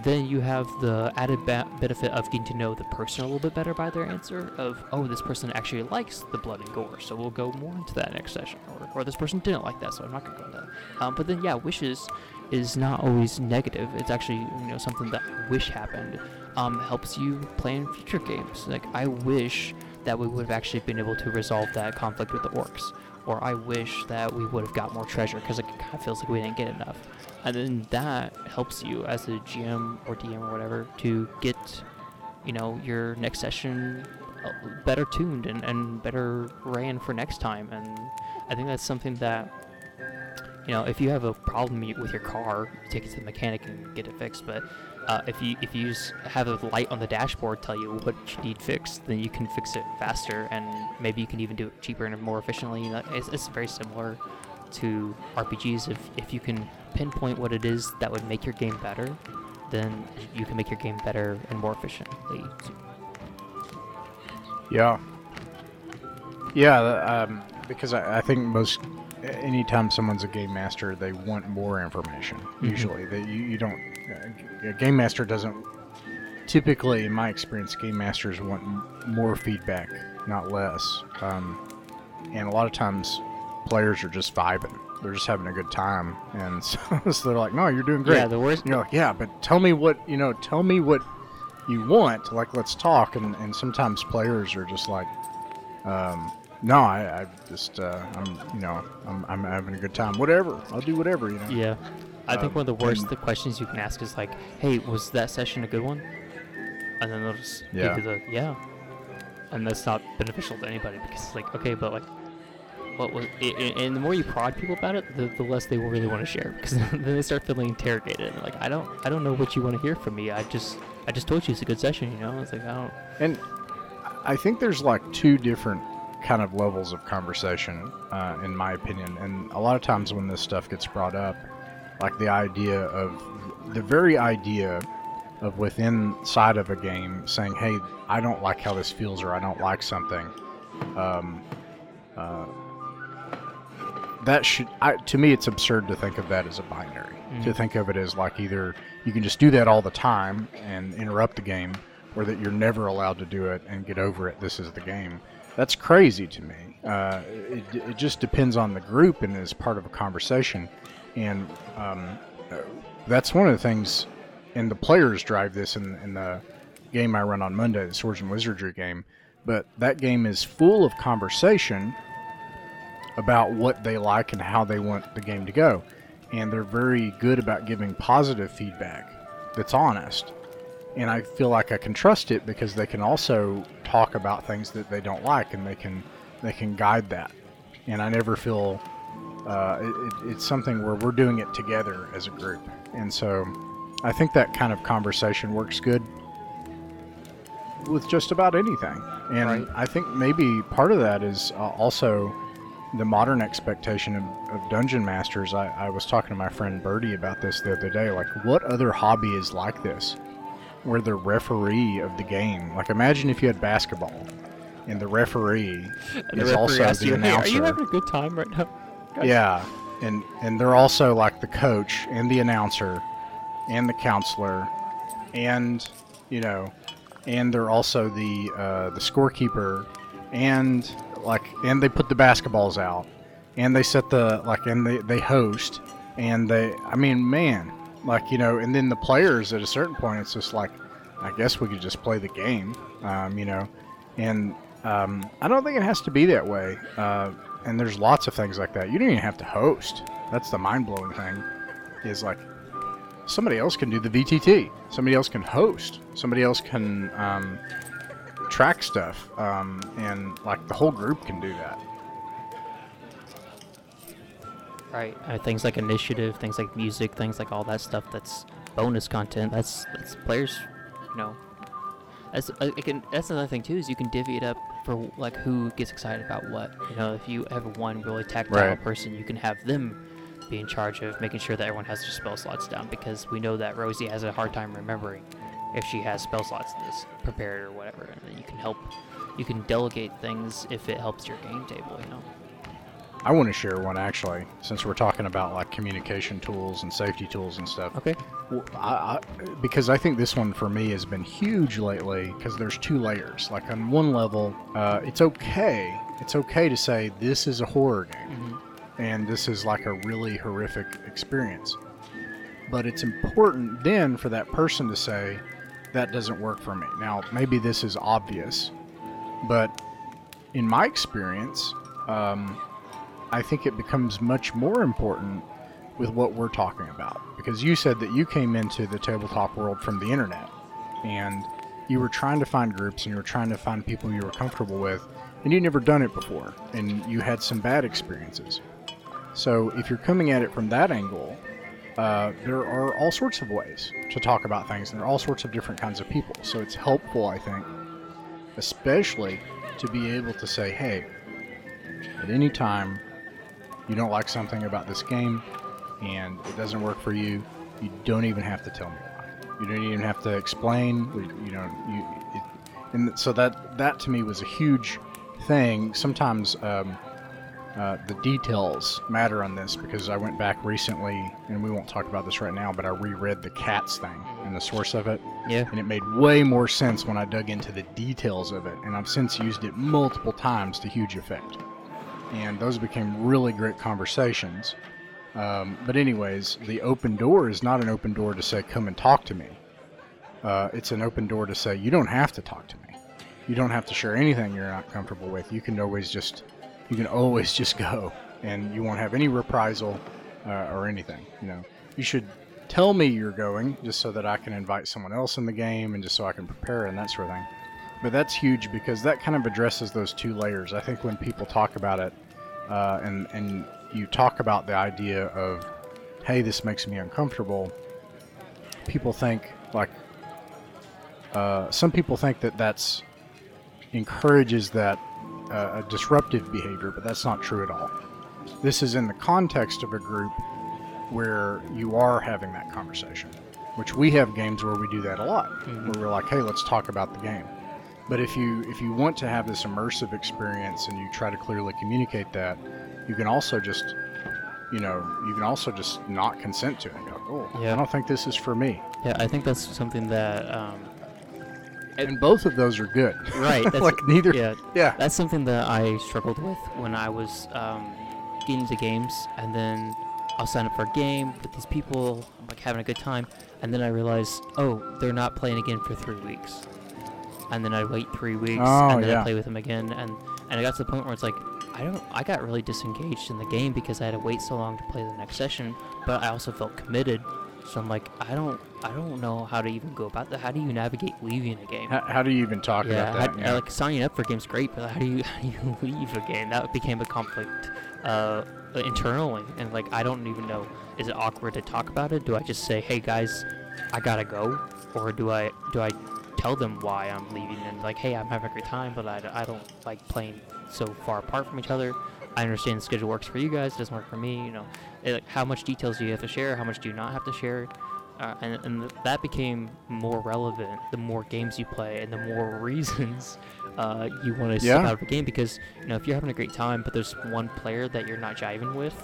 then you have the added ba- benefit of getting to know the person a little bit better by their answer. Of oh, this person actually likes the blood and gore, so we'll go more into that next session, or, or this person didn't like that, so I'm not gonna go into that. Um, but then yeah, wishes is not always negative. It's actually you know something that wish happened. Um, helps you play in future games. Like I wish that we would have actually been able to resolve that conflict with the orcs. Or I wish that we would have got more treasure because it kind of feels like we didn't get enough. And then that helps you as a GM or DM or whatever to get, you know, your next session uh, better tuned and, and better ran for next time. And I think that's something that, you know, if you have a problem with your car, you take it to the mechanic and get it fixed. But uh, if you if you have a light on the dashboard tell you what you need fixed, then you can fix it faster, and maybe you can even do it cheaper and more efficiently. It's, it's very similar to RPGs. If if you can pinpoint what it is that would make your game better, then you can make your game better and more efficiently. Yeah. Yeah, um, because I, I think most anytime someone's a game master, they want more information. Usually, that you, you don't. A game master doesn't. Typically, in my experience, game masters want more feedback, not less. Um, and a lot of times, players are just vibing. They're just having a good time, and so, so they're like, "No, you're doing great." Yeah, the worst. And you're like, yeah, but tell me what you know. Tell me what you want. Like, let's talk. And and sometimes players are just like, um, no, I, I just uh, I'm you know I'm I'm having a good time. Whatever, I'll do whatever. You know. Yeah. I think Um, one of the worst and- the questions you can ask is like, "Hey, was that session a good one?" And then they'll just Yeah. give you the yeah, and that's not beneficial to anybody because it's like, okay, but like, what was? and the more you prod people about it, the, the less they will really want to share because then they start feeling interrogated. And like, I don't, I don't know what you want to hear from me. I just, I just told you it's a good session. You know, it's like I don't. And I think there's like two different kind of levels of conversation, uh, in my opinion. And a lot of times when this stuff gets brought up, like the idea of the very idea of within side of a game saying, "Hey, I don't like how this feels," or "I don't like something." Um, uh, that should, I, to me, it's absurd to think of that as a binary. To Mhm. think of it as like either you can just do that all the time and interrupt the game, or that you're never allowed to do it and get over it. This is the game. That's crazy to me. Uh, it, it just depends on the group and is part of a conversation. And um, that's one of the things, and the players drive this in, in the game I run on Monday, the Swords and Wizardry game. But that game is full of conversation about what they like and how they want the game to go. And they're very good about giving positive feedback that's honest. And I feel like I can trust it because they can also talk about things that they don't like and they can they can guide that. And I never feel uh, it, it, it's something where we're doing it together as a group. And so I think that kind of conversation works good with just about anything. And Right. I think maybe part of that is uh, also the modern expectation of, of dungeon masters. I, I was talking to my friend Birdie about this the other day. Like, what other hobby is like this? Where the referee of the game, like, imagine if you had basketball and the referee And is the referee also the you, "Hey, announcer. are you having a good time right now? Guys?" Yeah, and and they're also like the coach and the announcer, and the counselor, and you know, and they're also the uh, the scorekeeper, and like and they put the basketballs out, and they set the like and they they host, and they I mean man, like you know, and then the players at a certain point it's just like, I guess we could just play the game, um, you know, and um, I don't think it has to be that way. Uh, and there's lots of things like that. You don't even have to host. That's the mind blowing thing. Is like somebody else can do the VTT. Somebody else can host. Somebody else can um, track stuff, um, and like the whole group can do that. Right. Uh, things like initiative, things like music, things like all that stuff. That's bonus content. That's that's players. You know. That's uh, it can, that's another thing too is you can divvy it up for like who gets excited about what. You know, if you have one really tactile Right. person, you can have them be in charge of making sure that everyone has their spell slots down because we know that Rosie has a hard time remembering if she has spell slots this prepared or whatever. And then you can help. You can delegate things if it helps your game table. You know. I want to share one actually, since we're talking about like communication tools and safety tools and stuff. Okay. Well, I, I, because I think this one for me has been huge lately because there's two layers. Like on one level, uh, it's okay. It's okay to say this is a horror game and this is like a really horrific experience. But it's important then for that person to say that doesn't work for me. Now, maybe this is obvious, but in my experience, um, I think it becomes much more important with what we're talking about. Because you said that you came into the tabletop world from the internet and you were trying to find groups and you were trying to find people you were comfortable with and you'd never done it before and you had some bad experiences. So if you're coming at it from that angle, uh, there are all sorts of ways to talk about things and there are all sorts of different kinds of people. So it's helpful, I think, especially to be able to say, hey, at any time you don't like something about this game and it doesn't work for you, you don't even have to tell me why. You don't even have to explain. You know, you. It, and so that that to me was a huge thing. Sometimes um, uh, the details matter on this because I went back recently, and we won't talk about this right now, but I reread the cats thing and the source of it, Yeah. and it made way more sense when I dug into the details of it, and I've since used it multiple times to huge effect. And those became really great conversations. Um, but, anyways, the open door is not an open door to say, come and talk to me. Uh, it's an open door to say, you don't have to talk to me. You don't have to share anything you're not comfortable with. You can always just, you can always just go, and you won't have any reprisal uh, or anything. You know, you should tell me you're going just so that I can invite someone else in the game and just so I can prepare and that sort of thing. But that's huge because that kind of addresses those two layers. I think when people talk about it, uh, and and you talk about the idea of, hey, this makes me uncomfortable. People think like, uh, some people think that that's encourages that uh, a disruptive behavior, but that's not true at all. This is in the context of a group where you are having that conversation, which we have games where we do that a lot, where we're like, hey, let's talk about the game. But if you if you want to have this immersive experience and you try to clearly communicate that, you can also just, you know, you can also just not consent to it. And go, oh, Yeah. I don't think this is for me. Yeah, I think that's something that um, And both of those are good. right. That's, like neither. Yeah, Yeah. that's something that I struggled with when I was um, getting into games, and then I'll sign up for a game with these people, I'm like having a good time, and then I realize, oh, they're not playing again for three weeks, and then I'd wait three weeks, Oh, and then yeah. I play with them again, and and I got to the point where it's like, I don't, I got really disengaged in the game because I had to wait so long to play the next session, but I also felt committed. So I'm like, I don't, I don't know how to even go about that. How do you navigate leaving a game? How, how do you even talk yeah, about that? how- uh, like signing up for games great, but how do you how do you leave a game? That became a conflict uh, internally, and like I don't even know. Is it awkward to talk about it? Do I just say, "Hey guys, I gotta go," or do I do I tell them why I'm leaving and like, "Hey, I'm having a great time, but I, I don't like playing so far apart from each other." I understand the schedule works for you guys, it doesn't work for me. You know, Eh, like how much details do you have to share? How much do you not have to share? uh, and, and th- that became more relevant the more games you play and the more reasons uh, you want to step Yeah. out of a game because you know if you're having a great time but there's one player that you're not jiving with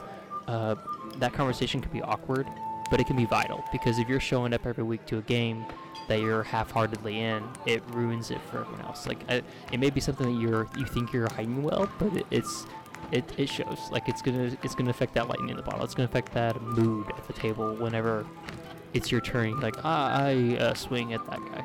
uh, that conversation can be awkward but it can be vital because if you're showing up every week to a game that you're half-heartedly in it ruins it for everyone else like I, it may be something that you're you think you're hiding well but it, it's it, it shows like it's gonna it's gonna affect that lightning in the bottle it's gonna affect that mood at the table whenever it's your turn. You're like, ah, I uh, swing at that guy.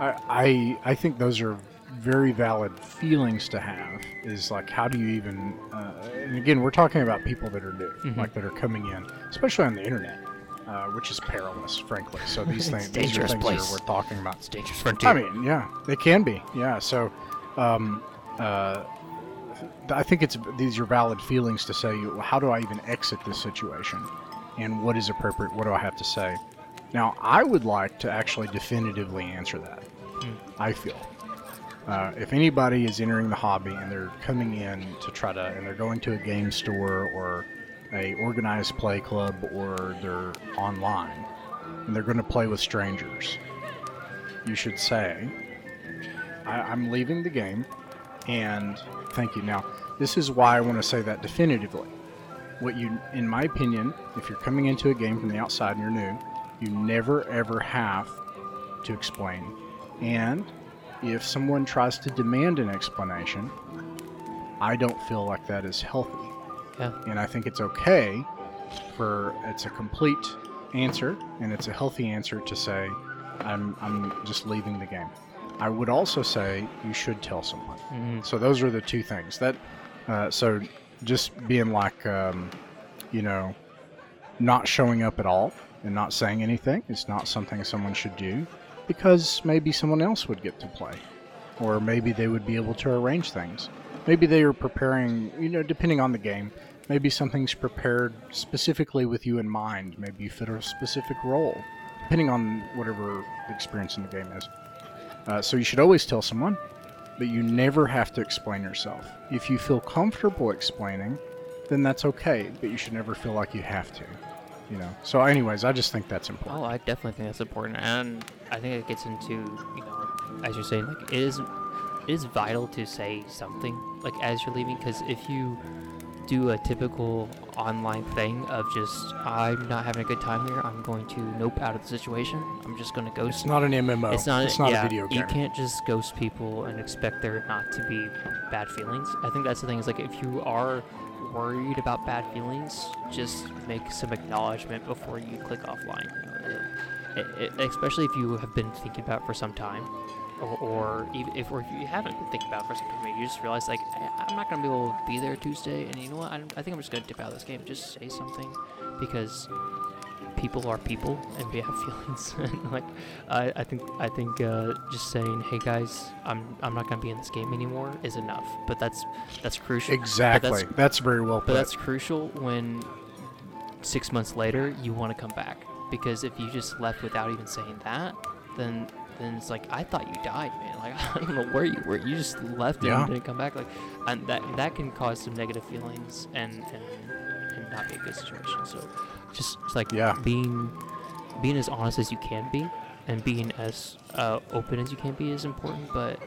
I, I I think those are very valid feelings to have. Is like how do you even? Uh, and again, we're talking about people that are new, Mhm. like that are coming in, especially on the internet, uh, which is perilous, frankly. So these It's things, a these are things place. that we're talking about. It's dangerous frontier. I mean, yeah, they can be. Yeah. So, um, uh, I think it's these are valid feelings to say. How do I even exit this situation, and what is appropriate? What do I have to say? Now, I would like to actually definitively answer that. I feel. Uh, if anybody is entering the hobby and they're coming in to try to, and they're going to a game store or a organized play club or they're online and they're going to play with strangers, you should say, I, I'm leaving the game and thank you. Now, this is why I want to say that definitively. What you, in my opinion, if you're coming into a game from the outside and you're new, you never ever have to explain. And if someone tries to demand an explanation, I don't feel like that is healthy. Yeah. And I think it's okay for it's a complete answer and it's a healthy answer to say, I'm, I'm just leaving the game. I would also say you should tell someone. Mhm. So those are the two things that. Uh, so just being like, um, you know, not showing up at all and not saying anything is not something someone should do because maybe someone else would get to play, or maybe they would be able to arrange things. Maybe they are preparing, you know, depending on the game. Maybe something's prepared specifically with you in mind. Maybe you fit a specific role, depending on whatever the experience in the game is. Uh, so you should always tell someone, but you never have to explain yourself. If you feel comfortable explaining, then that's okay, but you should never feel like you have to. You know. So, anyways, I just think that's important. Oh, I definitely think that's important, and I think it gets into you know, as you're saying, like it is is vital to say something like as you're leaving because if you do a typical online thing of just I'm not having a good time here, I'm going to nope out of the situation. I'm just going to ghost. It's not an MMO. It's not. It's not yeah, a video game. You can't just ghost people and expect there not to be bad feelings. I think that's the thing. Is like if you are worried about bad feelings, just make some acknowledgement before you click offline. It, it, especially if you have been thinking about it for some time, or, or even if, or if you haven't been thinking about it for some time, you just realize like "I- I'm not gonna be able to be there Tuesday, and you know what? I, I think I'm just gonna dip out of this game. Just say something, because people are people and we have feelings and like I, I think I think uh, just saying hey guys I'm I'm not gonna be in this game anymore is enough but that's that's crucial Exactly. That's, very well but put. that's crucial when six months later you want to come back because if you just left without even saying that then then it's like I thought you died man like I don't know where you were you just left Yeah. and didn't come back like and that that can cause some negative feelings and and, and not be a good situation so just it's like Yeah. being being as honest as you can be and being as uh, open as you can be is important but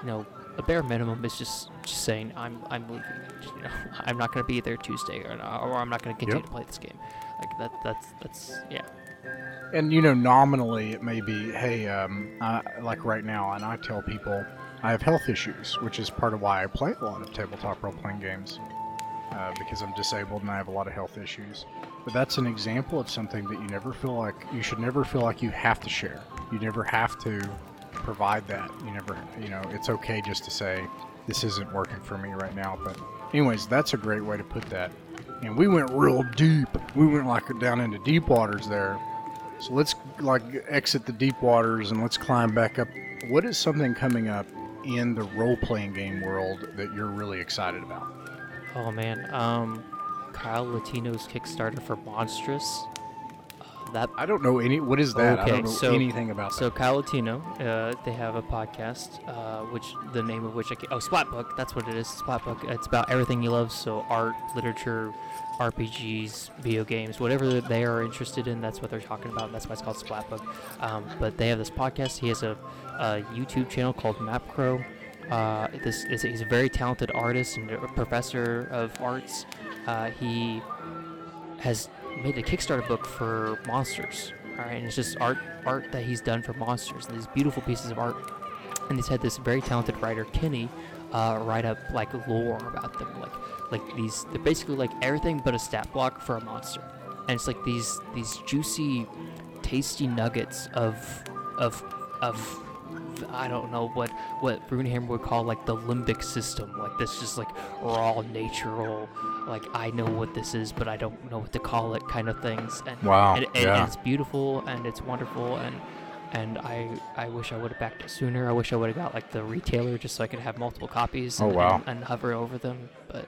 you know a bare minimum is just just saying I'm I'm leaving. Just, you know, I'm not gonna be there Tuesday, or, or I'm not gonna continue Yep. to play this game. Like that. That's that's yeah. And you know, nominally it may be, hey, um, like right now, and I tell people I have health issues, which is part of why I play a lot of tabletop role playing games, uh, because I'm disabled and I have a lot of health issues. But that's an example of something that you never feel like you should never feel like you have to share. You never have to provide that. You never, you know, it's okay just to say this isn't working for me right now. But anyways, that's a great way to put that. And we went real deep. We went like down into deep waters there. So let's like exit the deep waters and let's climb back up. What is something coming up in the role-playing game world that you're really excited about? Oh man. Um, Kyle Latino's Kickstarter for Monstrous. That I don't know any. What is that? I Okay, don't know so- anything about So that. Kyle Latino, uh, they have a podcast, uh, which the name of which I ca- oh Splatbook, that's what it is. Splatbook. It's about everything you love, so art, literature, RPGs, video games, whatever they are interested in. That's what they're talking about. That's why it's called Splatbook. Um, but they have this podcast. He has a, a YouTube channel called MapCrow. Uh, this is he's a very talented artist and a professor of arts. Uh, he has made a Kickstarter book for monsters. All right, and it's just art art that he's done for monsters. And these beautiful pieces of art. And he's had this very talented writer, Kenny, uh, write up like lore about them, like like these. They're basically like everything but a stat block for a monster. And it's like these these juicy, tasty nuggets of of of I don't know what what Runehammer would call like the limbic system, like this just like raw natural, like I know what this is, but I don't know what to call it kind of things. And, Wow, and, and, yeah. and it's beautiful and it's wonderful and and I I wish I would have backed it sooner. I wish I would have got like the retailer just so I could have multiple copies. Oh, and, wow. and, and hover over them. But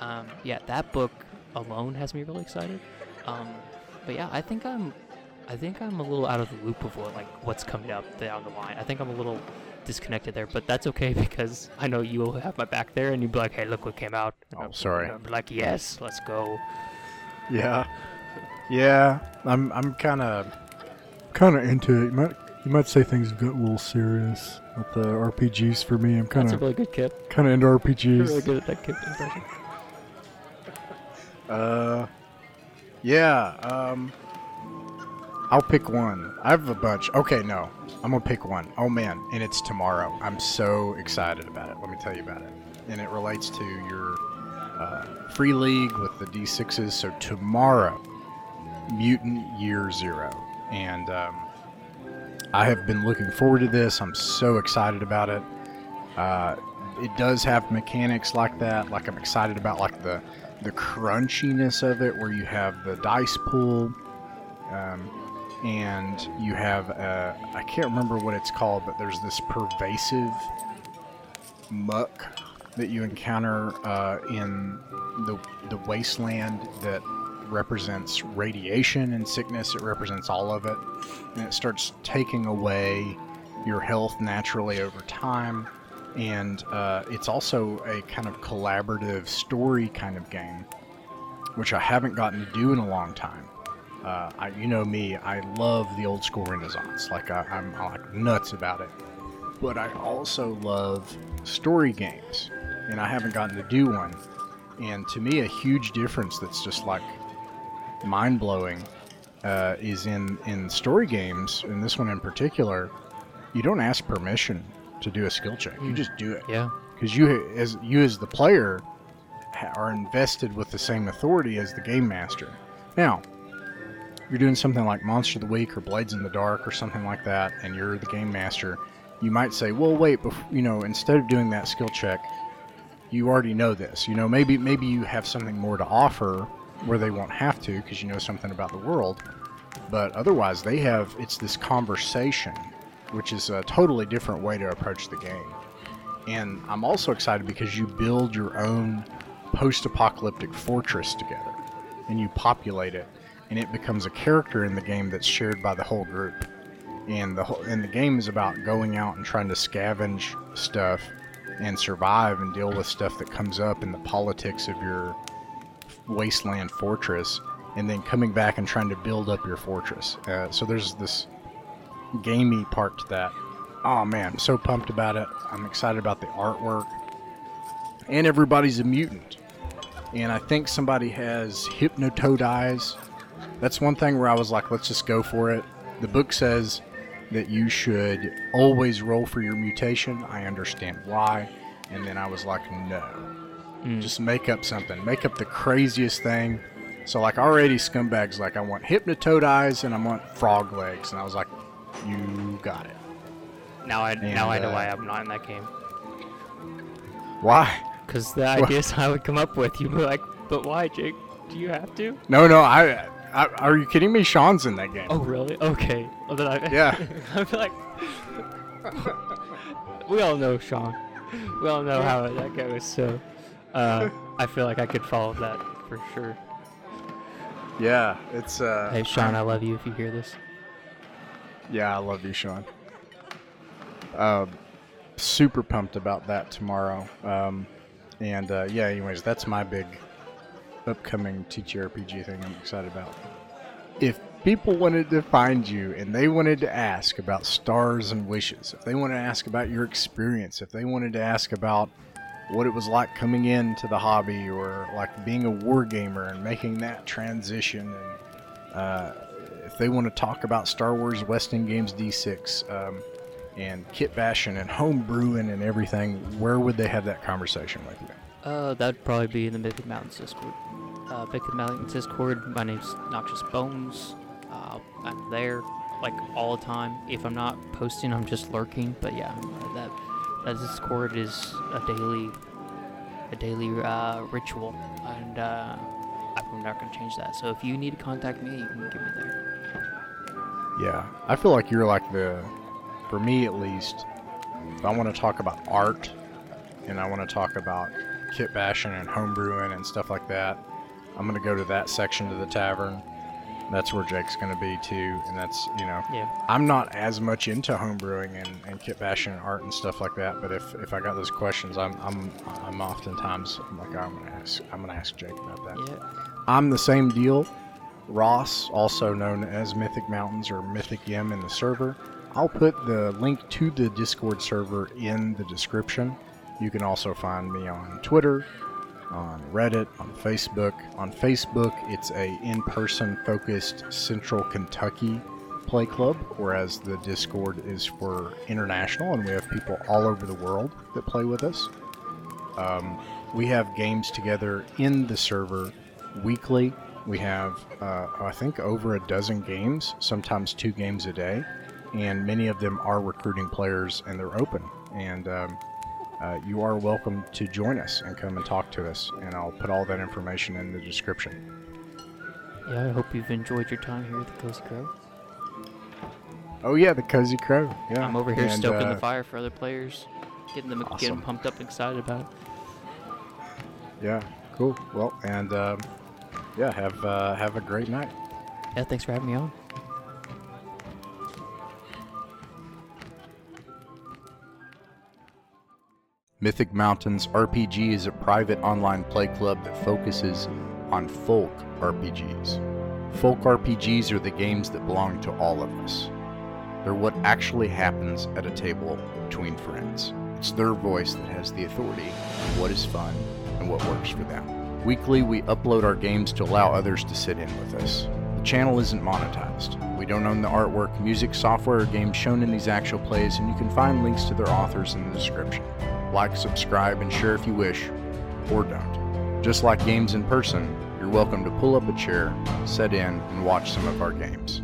um, yeah, that book alone has me really excited. Um, but yeah, I think I'm I think I'm a little out of the loop of what like what's coming up down the line. I think I'm a little disconnected there, but that's okay because I know you'll have my back there and you'll be like, "Hey, look what came out." And Oh, I'm- sorry. I'm like, "Yes, let's go." Yeah, yeah. I'm I'm kind of kind of into it. You might you might say things got a little serious with the RPGs for me. I'm kind That's a of really good kip. kind of into You're RPGs. really good at that kip impression. Uh, yeah. Um, I'll pick one. I have a bunch. Okay, no, I'm gonna pick one. Oh man, and it's tomorrow. I'm so excited about it. Let me tell you about it. And it relates to your uh, Free League with the D6s. So tomorrow, Mutant Year Zero, and um, I have been looking forward to this. I'm so excited about it. Uh, it does have mechanics like that. Like I'm excited about like the the crunchiness of it, where you have the dice pool, um, and you have I can't remember what it's called, but there's this pervasive muck that you encounter uh, in the the wasteland that represents radiation and sickness. It represents all of it, and it starts taking away your health naturally over time. And uh, it's also a kind of collaborative story kind of game, which I haven't gotten to do in a long time. Uh, I, you know me, I love the old school Renaissance. Like I, I'm, I'm like nuts about it. but I also love story games, and I haven't gotten to do one. And to me, a huge difference that's just like mind blowing uh, is in in story games, and this one in particular. You don't ask permission to do a skill check; you Mm. just do it Yeah. because you as you as the player ha- are invested with the same authority as the game master. Now, you're doing something like Monster of the Week or Blades in the Dark or something like that, and you're the game master. You might say, "Well, wait, you know, instead of doing that skill check, you already know this. You know, maybe maybe you have something more to offer where they won't have to because you know something about the world. But otherwise, they have it's this conversation, which is a totally different way to approach the game. And I'm also excited because you build your own post-apocalyptic fortress together, and you populate it, and it becomes a character in the game that's shared by the whole group. And the whole, and the game is about going out and trying to scavenge stuff and survive and deal with stuff that comes up in the politics of your wasteland fortress, and then coming back and trying to build up your fortress. Uh, so there's this gamey part to that. Oh man, I'm so pumped about it. I'm excited about the artwork. And everybody's a mutant. And I think somebody has hypnotoad eyes. That's one thing where I was like, let's just go for it. The book says that you should always roll for your mutation. I understand why. And then I was like, no. Mm. Just make up something. Make up the craziest thing. So like already scumbags like I want hypnotoad eyes and I want frog legs and I was like, you got it. Now I now I know uh, why I'm not in that game. Why? Because the ideas I would come up with, you'd be like, but why, Jake? Do you have to? No, no, I, I are you kidding me? Sean's in that game. Oh, really? Okay. Well, then I, Yeah. I feel like we all know Sean. We all know how that goes. So uh, I feel like I could follow that for sure. Yeah, it's uh Hey, Sean, I love you if you hear this. Yeah, I love you, Sean. Um, super pumped about that tomorrow. Um, and uh, yeah, anyways, that's my big upcoming TTRPG thing I'm excited about. If people wanted to find you and they wanted to ask about stars and wishes, if they wanted to ask about your experience, if they wanted to ask about what it was like coming into the hobby or like being a wargamer and making that transition and uh, if they want to talk about Star Wars West End Games D6 um, and kit bashing and home brewing and everything, where would they have that conversation with you? Uh, that'd probably be in the Mythic Mountains Discord. Uh, Mythic Mountains Discord. My name's Noxious Bones. Uh, I'm there like all the time. If I'm not posting, I'm just lurking. But yeah, that that Discord is a daily a daily uh, ritual, and uh, I'm not gonna change that. So if you need to contact me, you can get me there. Yeah, I feel like you're like the, for me at least, if I want to talk about art and I want to talk about kit bashing and home brewing and stuff like that, I'm going to go to that section of the tavern. That's where Jake's going to be too. And that's, you know, Yeah. I'm not as much into homebrewing and, and kit bashing and art and stuff like that. But if, if I got those questions, I'm I'm I'm oftentimes I'm like I'm gonna ask I'm gonna ask Jake about that. Yeah. I'm the same deal. Ross, also known as Mythic Mountains or Mythic Yim in the server. I'll put the link to the Discord server in the description. You can also find me on Twitter, on Reddit, on Facebook. On Facebook, it's a in-person focused Central Kentucky play club, whereas the Discord is for international, and we have people all over the world that play with us. Um, we have games together in the server weekly. We have, uh, I think, over a dozen games, sometimes two games a day, and many of them are recruiting players and they're open. And um, uh, you are welcome to join us and come and talk to us. And I'll put all that information in the description. Yeah. I hope you've enjoyed your time here at the Cozy Crow. Oh yeah, the Cozy Crow. Yeah, I'm over here And, stoking uh, the fire for other players, getting them getting Awesome. them pumped up and excited about it. Yeah, cool. Well, and um, yeah, have uh, have a great night. Yeah. Thanks for having me on. Mythic Mountains RPG is a private online play club that focuses on folk RPGs. Folk RPGs are the games that belong to all of us. They're what actually happens at a table between friends. It's their voice that has the authority on what is fun and what works for them. Weekly, we upload our games to allow others to sit in with us. The channel isn't monetized. We don't own the artwork, music, software, or games shown in these actual plays, and you can find links to their authors in the description. Like, subscribe, and share if you wish, or don't. Just like games in person, you're welcome to pull up a chair, set in, and watch some of our games.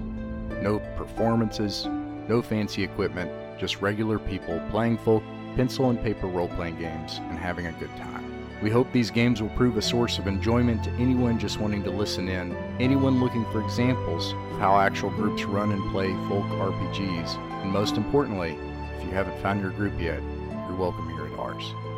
No performances, no fancy equipment, just regular people playing folk pencil and paper role playing games and having a good time. We hope these games will prove a source of enjoyment to anyone just wanting to listen in, anyone looking for examples of how actual groups run and play folk RPGs, and most importantly, if you haven't found your group yet, you're welcome here ours.